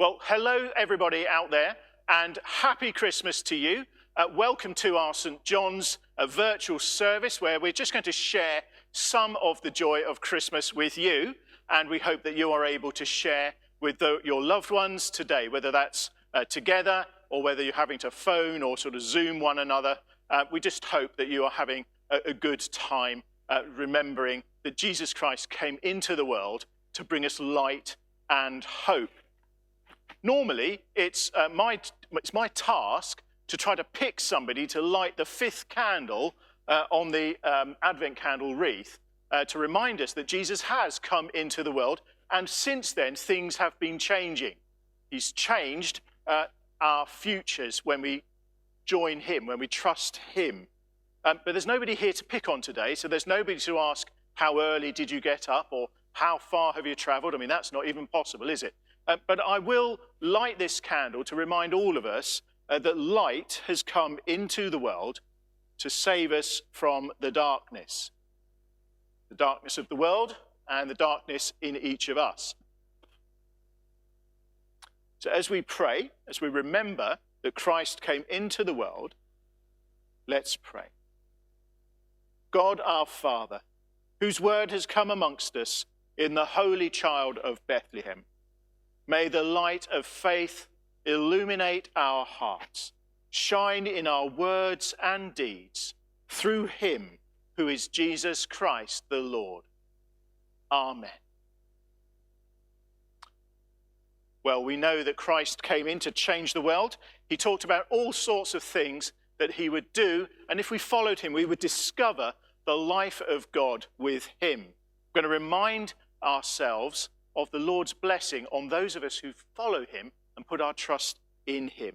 Well, hello, everybody out there, and happy Christmas to you. Uh, welcome to our St. John's uh, virtual service, where we're just going to share some of the joy of Christmas with you, and we hope that you are able to share with the, your loved ones today, whether that's uh, together or whether you're having to phone or sort of Zoom one another. Uh, we just hope that you are having a, a good time uh, remembering that Jesus Christ came into the world to bring us light and hope. Normally, it's, uh, my, it's my task to try to pick somebody to light the fifth candle uh, on the um, Advent candle wreath uh, to remind us that Jesus has come into the world, and since then, things have been changing. He's changed uh, our futures when we join Him, when we trust Him. Um, but there's nobody here to pick on today, so there's nobody to ask, How early did you get up? or How far have you traveled? I mean, that's not even possible, is it? Uh, but I will light this candle to remind all of us uh, that light has come into the world to save us from the darkness. The darkness of the world and the darkness in each of us. So, as we pray, as we remember that Christ came into the world, let's pray. God our Father, whose word has come amongst us in the holy child of Bethlehem May the light of faith illuminate our hearts, shine in our words and deeds through him who is Jesus Christ the Lord. Amen. Well, we know that Christ came in to change the world. He talked about all sorts of things that he would do, and if we followed him, we would discover the life of God with him. We're going to remind ourselves of the Lord's blessing on those of us who follow him and put our trust in him.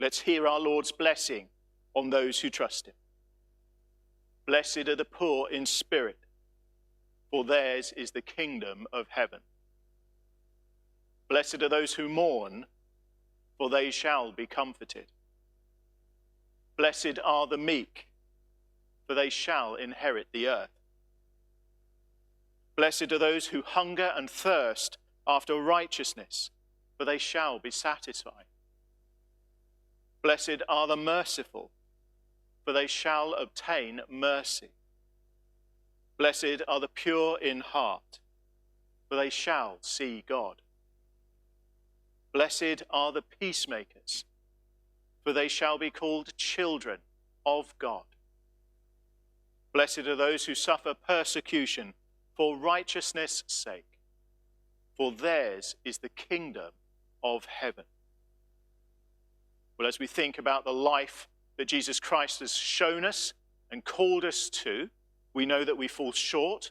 Let's hear our Lord's blessing on those who trust him. Blessed are the poor in spirit, for theirs is the kingdom of heaven. Blessed are those who mourn, for they shall be comforted. Blessed are the meek, for they shall inherit the earth. Blessed are those who hunger and thirst after righteousness, for they shall be satisfied. Blessed are the merciful, for they shall obtain mercy. Blessed are the pure in heart, for they shall see God. Blessed are the peacemakers, for they shall be called children of God. Blessed are those who suffer persecution for righteousness' sake, for theirs is the kingdom of heaven. Well, as we think about the life that Jesus Christ has shown us and called us to, we know that we fall short,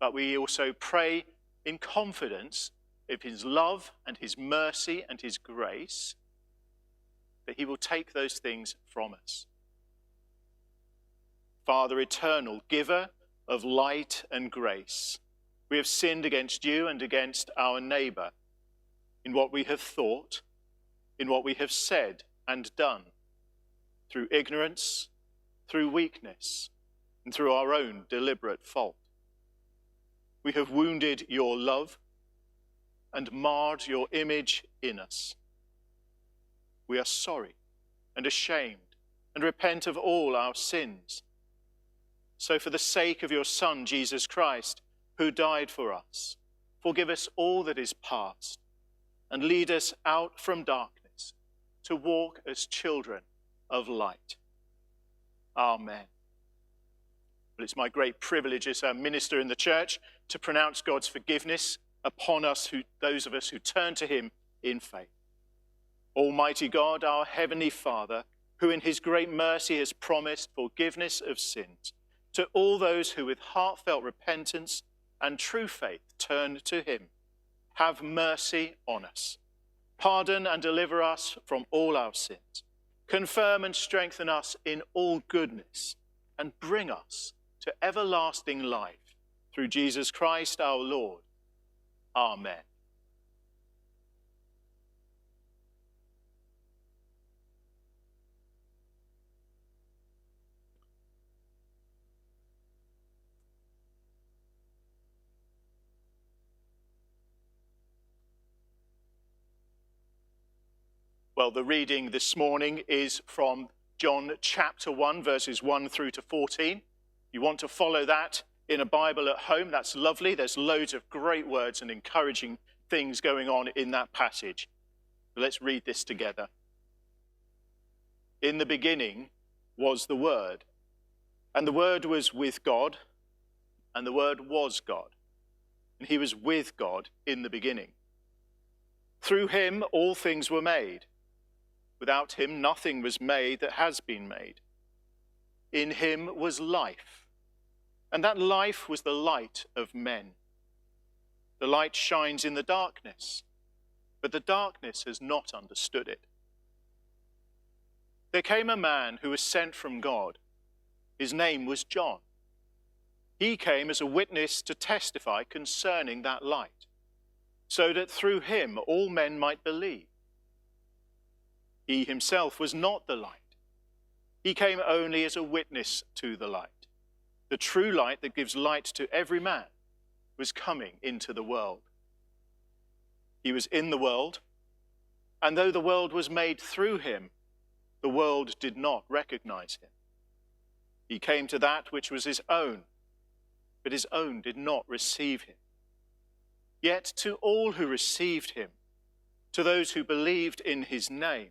but we also pray in confidence of his love and his mercy and his grace that he will take those things from us. Father eternal, giver of light and grace. We have sinned against you and against our neighbor in what we have thought, in what we have said and done, through ignorance, through weakness, and through our own deliberate fault. We have wounded your love and marred your image in us. We are sorry and ashamed and repent of all our sins so, for the sake of your Son, Jesus Christ, who died for us, forgive us all that is past and lead us out from darkness to walk as children of light. Amen. Well, it's my great privilege as a minister in the church to pronounce God's forgiveness upon us, who, those of us who turn to Him in faith. Almighty God, our Heavenly Father, who in His great mercy has promised forgiveness of sins to all those who with heartfelt repentance and true faith turn to him. Have mercy on us. Pardon and deliver us from all our sins. Confirm and strengthen us in all goodness and bring us to everlasting life through Jesus Christ our Lord. Amen. Well, the reading this morning is from John chapter 1, verses 1 through to 14. You want to follow that in a Bible at home? That's lovely. There's loads of great words and encouraging things going on in that passage. Let's read this together. In the beginning was the Word, and the Word was with God, and the Word was God, and He was with God in the beginning. Through Him all things were made. Without Him nothing was made that has been made. In Him was life, and that life was the light of men. The light shines in the darkness, but the darkness has not understood it. There came a man who was sent from God. His name was John. He came as a witness to testify concerning that light, so that through him all men might believe. He himself was not the light. He came only as a witness to the light. The true light that gives light to every man was coming into the world. He was in the world, and though the world was made through him, the world did not recognize him. He came to that which was his own, but his own did not receive him. Yet to all who received him, to those who believed in his name,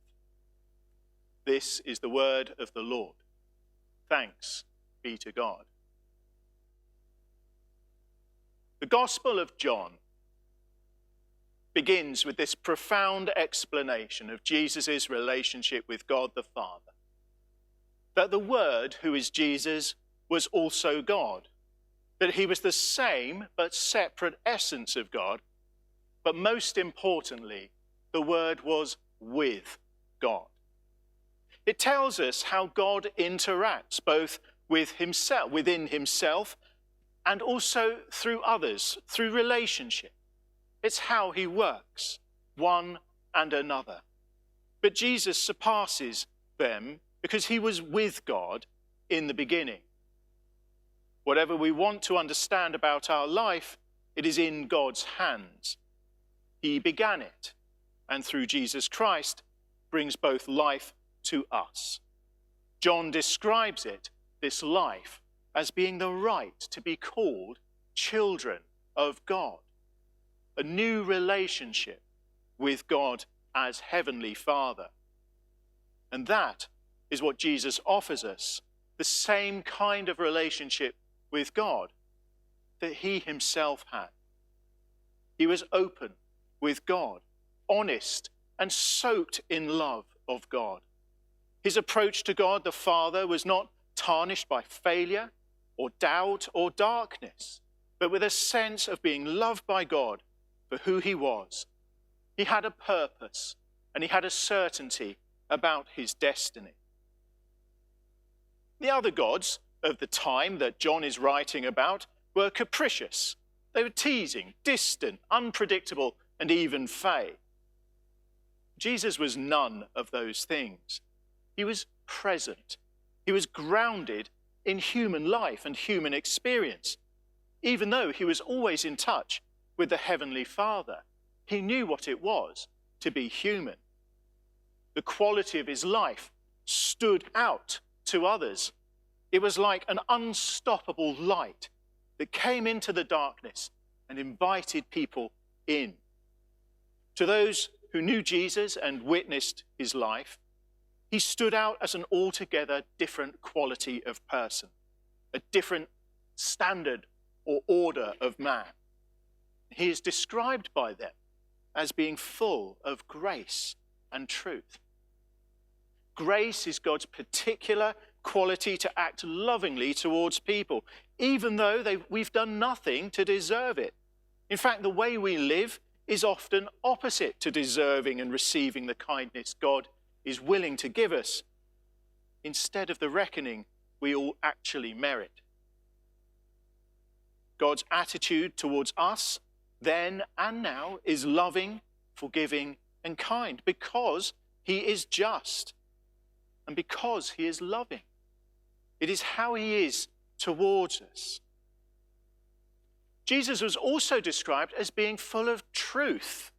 This is the word of the Lord. Thanks be to God. The Gospel of John begins with this profound explanation of Jesus' relationship with God the Father that the Word, who is Jesus, was also God, that he was the same but separate essence of God, but most importantly, the Word was with God. It tells us how God interacts both with himself, within himself, and also through others, through relationship. It's how he works, one and another. But Jesus surpasses them because he was with God in the beginning. Whatever we want to understand about our life, it is in God's hands. He began it, and through Jesus Christ brings both life to us. John describes it, this life, as being the right to be called children of God, a new relationship with God as Heavenly Father. And that is what Jesus offers us the same kind of relationship with God that he himself had. He was open with God, honest, and soaked in love of God. His approach to God the Father was not tarnished by failure or doubt or darkness, but with a sense of being loved by God for who he was. He had a purpose and he had a certainty about his destiny. The other gods of the time that John is writing about were capricious. They were teasing, distant, unpredictable, and even fey. Jesus was none of those things. He was present. He was grounded in human life and human experience. Even though he was always in touch with the Heavenly Father, he knew what it was to be human. The quality of his life stood out to others. It was like an unstoppable light that came into the darkness and invited people in. To those who knew Jesus and witnessed his life, he stood out as an altogether different quality of person, a different standard or order of man. He is described by them as being full of grace and truth. Grace is God's particular quality to act lovingly towards people, even though we've done nothing to deserve it. In fact, the way we live is often opposite to deserving and receiving the kindness God is willing to give us. instead of the reckoning we all actually merit. God's attitude towards us, then and now, is loving, forgiving, and kind because he is just and because he is loving. It is how he is towards us. Jesus was also described as being full of truth,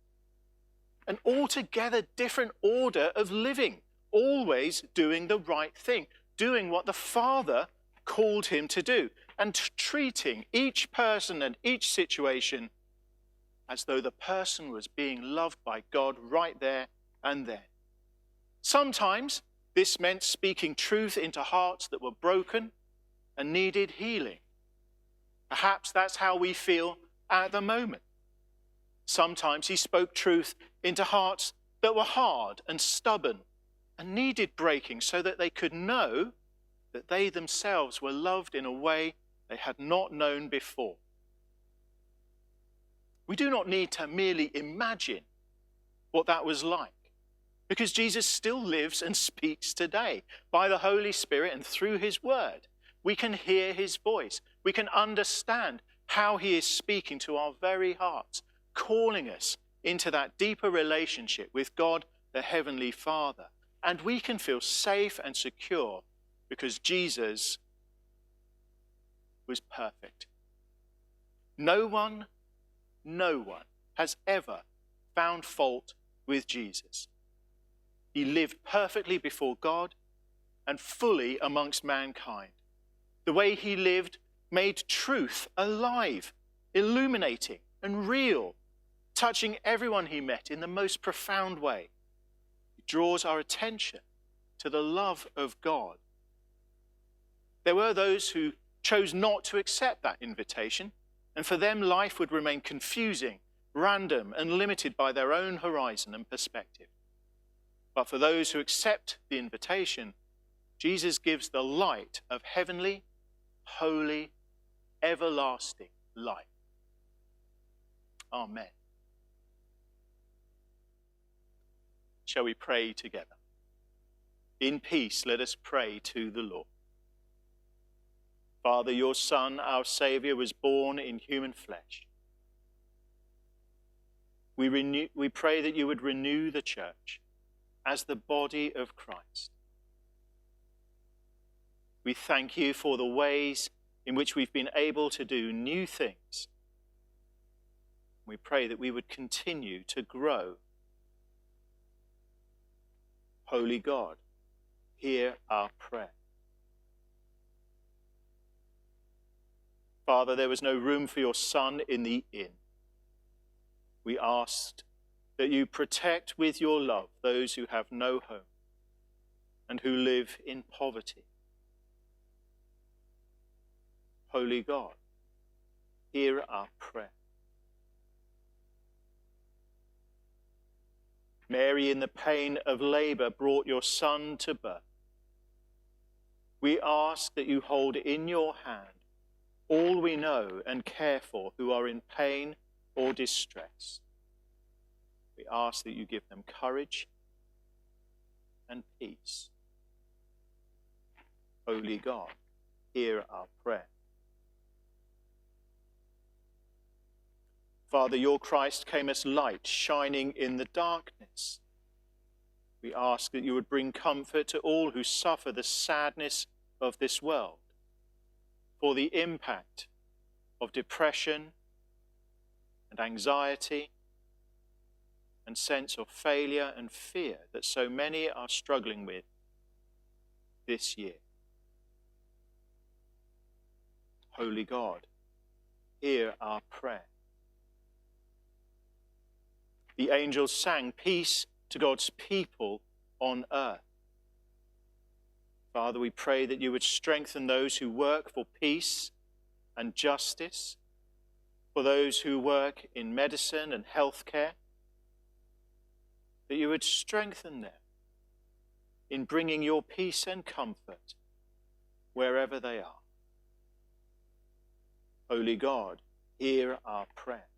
an altogether different order of living, always doing the right thing, doing what the Father called him to do, and treating each person and each situation as though the person was being loved by God right there and then. Sometimes this meant speaking truth into hearts that were broken and needed healing. Perhaps that's how we feel at the moment. Sometimes he spoke truth into hearts that were hard and stubborn and needed breaking so that they could know that they themselves were loved in a way they had not known before. We do not need to merely imagine what that was like because Jesus still lives and speaks today by the Holy Spirit and through his word. We can hear his voice, we can understand how he is speaking to our very hearts, calling us into that deeper relationship with God, the Heavenly Father. And we can feel safe and secure because Jesus was perfect. No one, no one has ever found fault with Jesus. He lived perfectly before God and fully amongst mankind. The way he lived made truth alive, illuminating, and real, touching everyone he met in the most profound way. Draws our attention to the love of God. There were those who chose not to accept that invitation, and for them life would remain confusing, random, and limited by their own horizon and perspective. But for those who accept the invitation, Jesus gives the light of heavenly, holy, everlasting life. Amen. Shall we pray together? In peace, let us pray to the Lord. Father, your Son, our Saviour, was born in human flesh. We, renew, we pray that you would renew the church as the body of Christ. We thank you for the ways in which we've been able to do new things. We pray that we would continue to grow. Holy God, hear our prayer. Father, there was no room for your Son in the inn. We asked that you protect with your love those who have no home and who live in poverty. Holy God, hear our prayer. Mary, in the pain of labor, brought your Son to birth. We ask that you hold in your hand all we know and care for who are in pain or distress. We ask that you give them courage and peace. Holy God, hear our prayer. Father, your Christ came as light shining in the darkness. We ask that you would bring comfort to all who suffer the sadness of this world, for the impact of depression and anxiety and sense of failure and fear that so many are struggling with this year. Holy God, hear our prayer the angels sang peace to God's people on earth. Father, we pray that you would strengthen those who work for peace and justice, for those who work in medicine and healthcare, that you would strengthen them in bringing your peace and comfort wherever they are. Holy God, hear our prayer.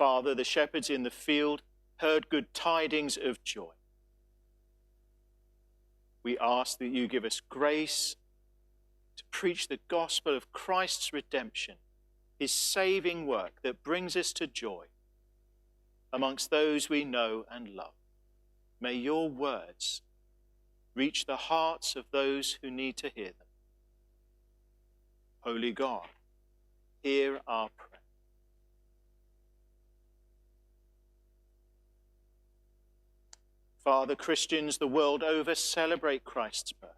Father, the shepherds in the field heard good tidings of joy. we ask that you give us grace to preach the gospel of Christ's redemption, his saving work that brings us to joy amongst those we know and love. May your words reach the hearts of those who need to hear them. Holy God, hear our prayer. Father, Christians the world over celebrate Christ's birth.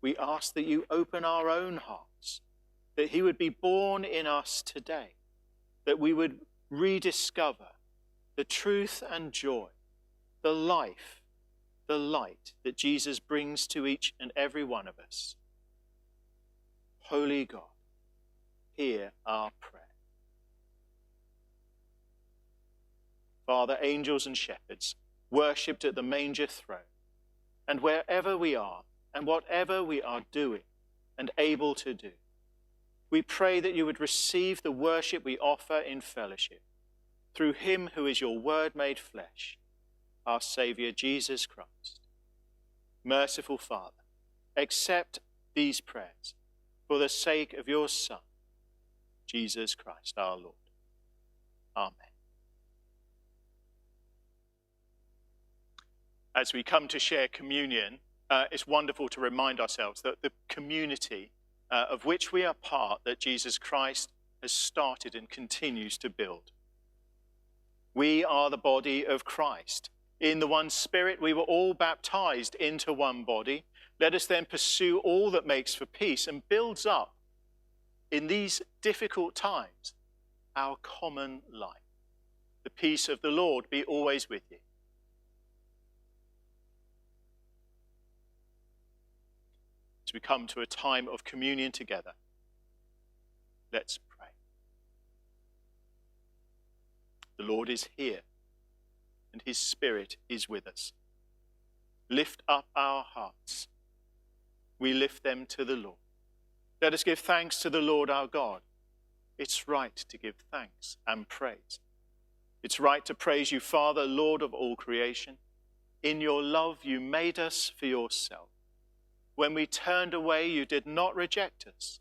We ask that you open our own hearts, that he would be born in us today, that we would rediscover the truth and joy, the life, the light that Jesus brings to each and every one of us. Holy God, hear our prayer. Father, angels and shepherds, worshipped at the manger throne, and wherever we are, and whatever we are doing and able to do, we pray that you would receive the worship we offer in fellowship through him who is your word made flesh, our Saviour Jesus Christ. Merciful Father, accept these prayers for the sake of your Son, Jesus Christ our Lord. Amen. As we come to share communion, uh, it's wonderful to remind ourselves that the community uh, of which we are part, that Jesus Christ has started and continues to build. We are the body of Christ. In the one Spirit, we were all baptized into one body. Let us then pursue all that makes for peace and builds up in these difficult times our common life. The peace of the Lord be always with you. As we come to a time of communion together, let's pray. The Lord is here, and his Spirit is with us. Lift up our hearts. We lift them to the Lord. Let us give thanks to the Lord our God. It's right to give thanks and praise. It's right to praise you, Father, Lord of all creation. In your love, you made us for yourself. When we turned away, you did not reject us,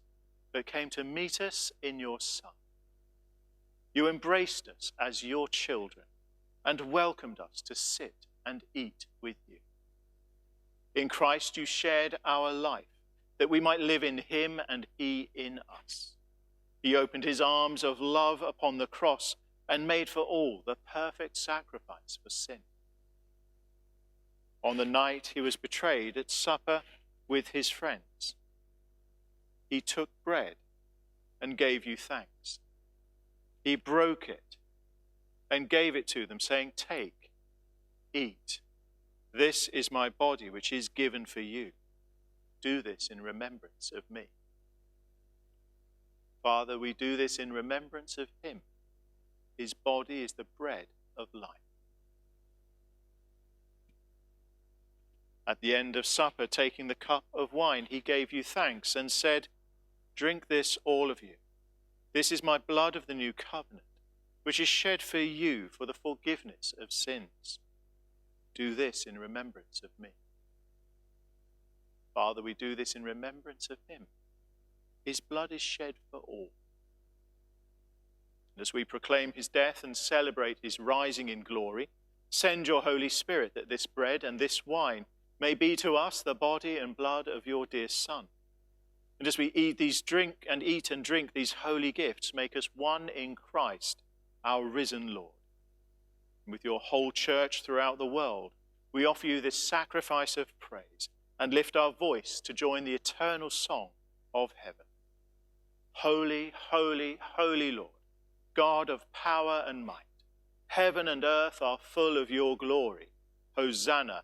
but came to meet us in your Son. You embraced us as your children and welcomed us to sit and eat with you. In Christ, you shared our life that we might live in him and he in us. He opened his arms of love upon the cross and made for all the perfect sacrifice for sin. On the night he was betrayed at supper, with his friends. He took bread and gave you thanks. He broke it and gave it to them, saying, Take, eat. This is my body, which is given for you. Do this in remembrance of me. Father, we do this in remembrance of him. His body is the bread of life. At the end of supper, taking the cup of wine, he gave you thanks and said, Drink this, all of you. This is my blood of the new covenant, which is shed for you for the forgiveness of sins. Do this in remembrance of me. Father, we do this in remembrance of him. His blood is shed for all. And as we proclaim his death and celebrate his rising in glory, send your Holy Spirit that this bread and this wine may be to us the body and blood of your dear Son. And as we eat these drink and eat and drink these holy gifts, make us one in Christ, our risen Lord. And with your whole church throughout the world, we offer you this sacrifice of praise and lift our voice to join the eternal song of heaven. Holy, holy, holy Lord, God of power and might, heaven and earth are full of your glory. Hosanna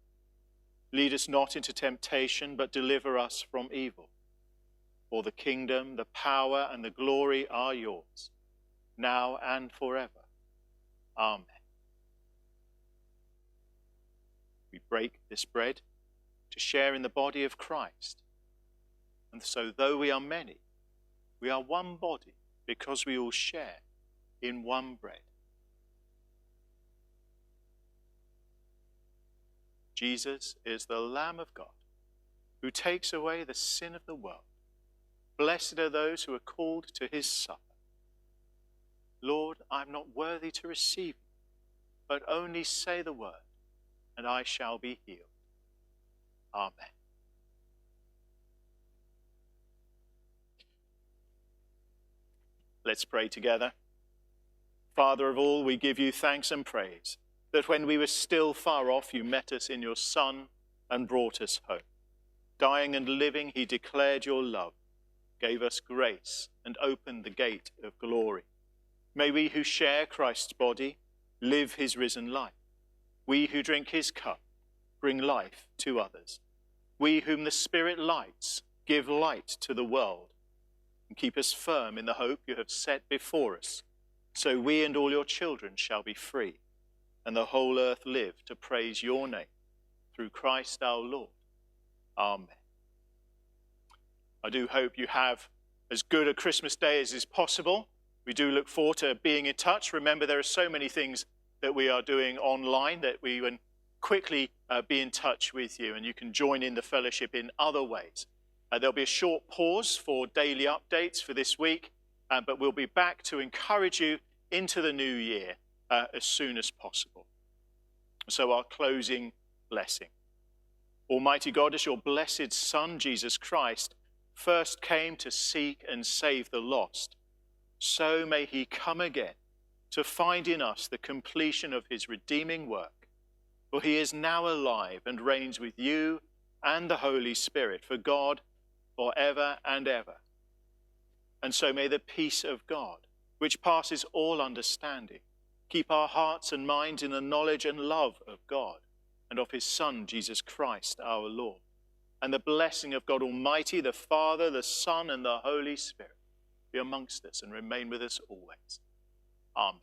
Lead us not into temptation, but deliver us from evil. For the kingdom, the power, and the glory are yours, now and forever. Amen. We break this bread to share in the body of Christ. And so, though we are many, we are one body because we all share in one bread. Jesus is the Lamb of God who takes away the sin of the world. Blessed are those who are called to his supper. Lord, I am not worthy to receive you, but only say the word, and I shall be healed. Amen. Let's pray together. Father of all, we give you thanks and praise that when we were still far off, you met us in your Son and brought us home. Dying and living, he declared your love, gave us grace, and opened the gate of glory. May we who share Christ's body live his risen life. We who drink his cup bring life to others. We whom the Spirit lights give light to the world and keep us firm in the hope you have set before us, so we and all your children shall be free and the whole earth live to praise your name through Christ our Lord. Amen. I do hope you have as good a Christmas day as is possible. We do look forward to being in touch. Remember, there are so many things that we are doing online that we can quickly uh, be in touch with you and you can join in the fellowship in other ways. Uh, there'll be a short pause for daily updates for this week, uh, but we'll be back to encourage you into the new year uh, as soon as possible. So, our closing blessing. Almighty God, as your blessed Son, Jesus Christ, first came to seek and save the lost, so may he come again to find in us the completion of his redeeming work. For he is now alive and reigns with you and the Holy Spirit, for God for ever and ever. And so may the peace of God, which passes all understanding, keep our hearts and minds in the knowledge and love of God and of his Son, Jesus Christ our Lord. And the blessing of God Almighty, the Father, the Son, and the Holy Spirit be amongst us and remain with us always. Amen.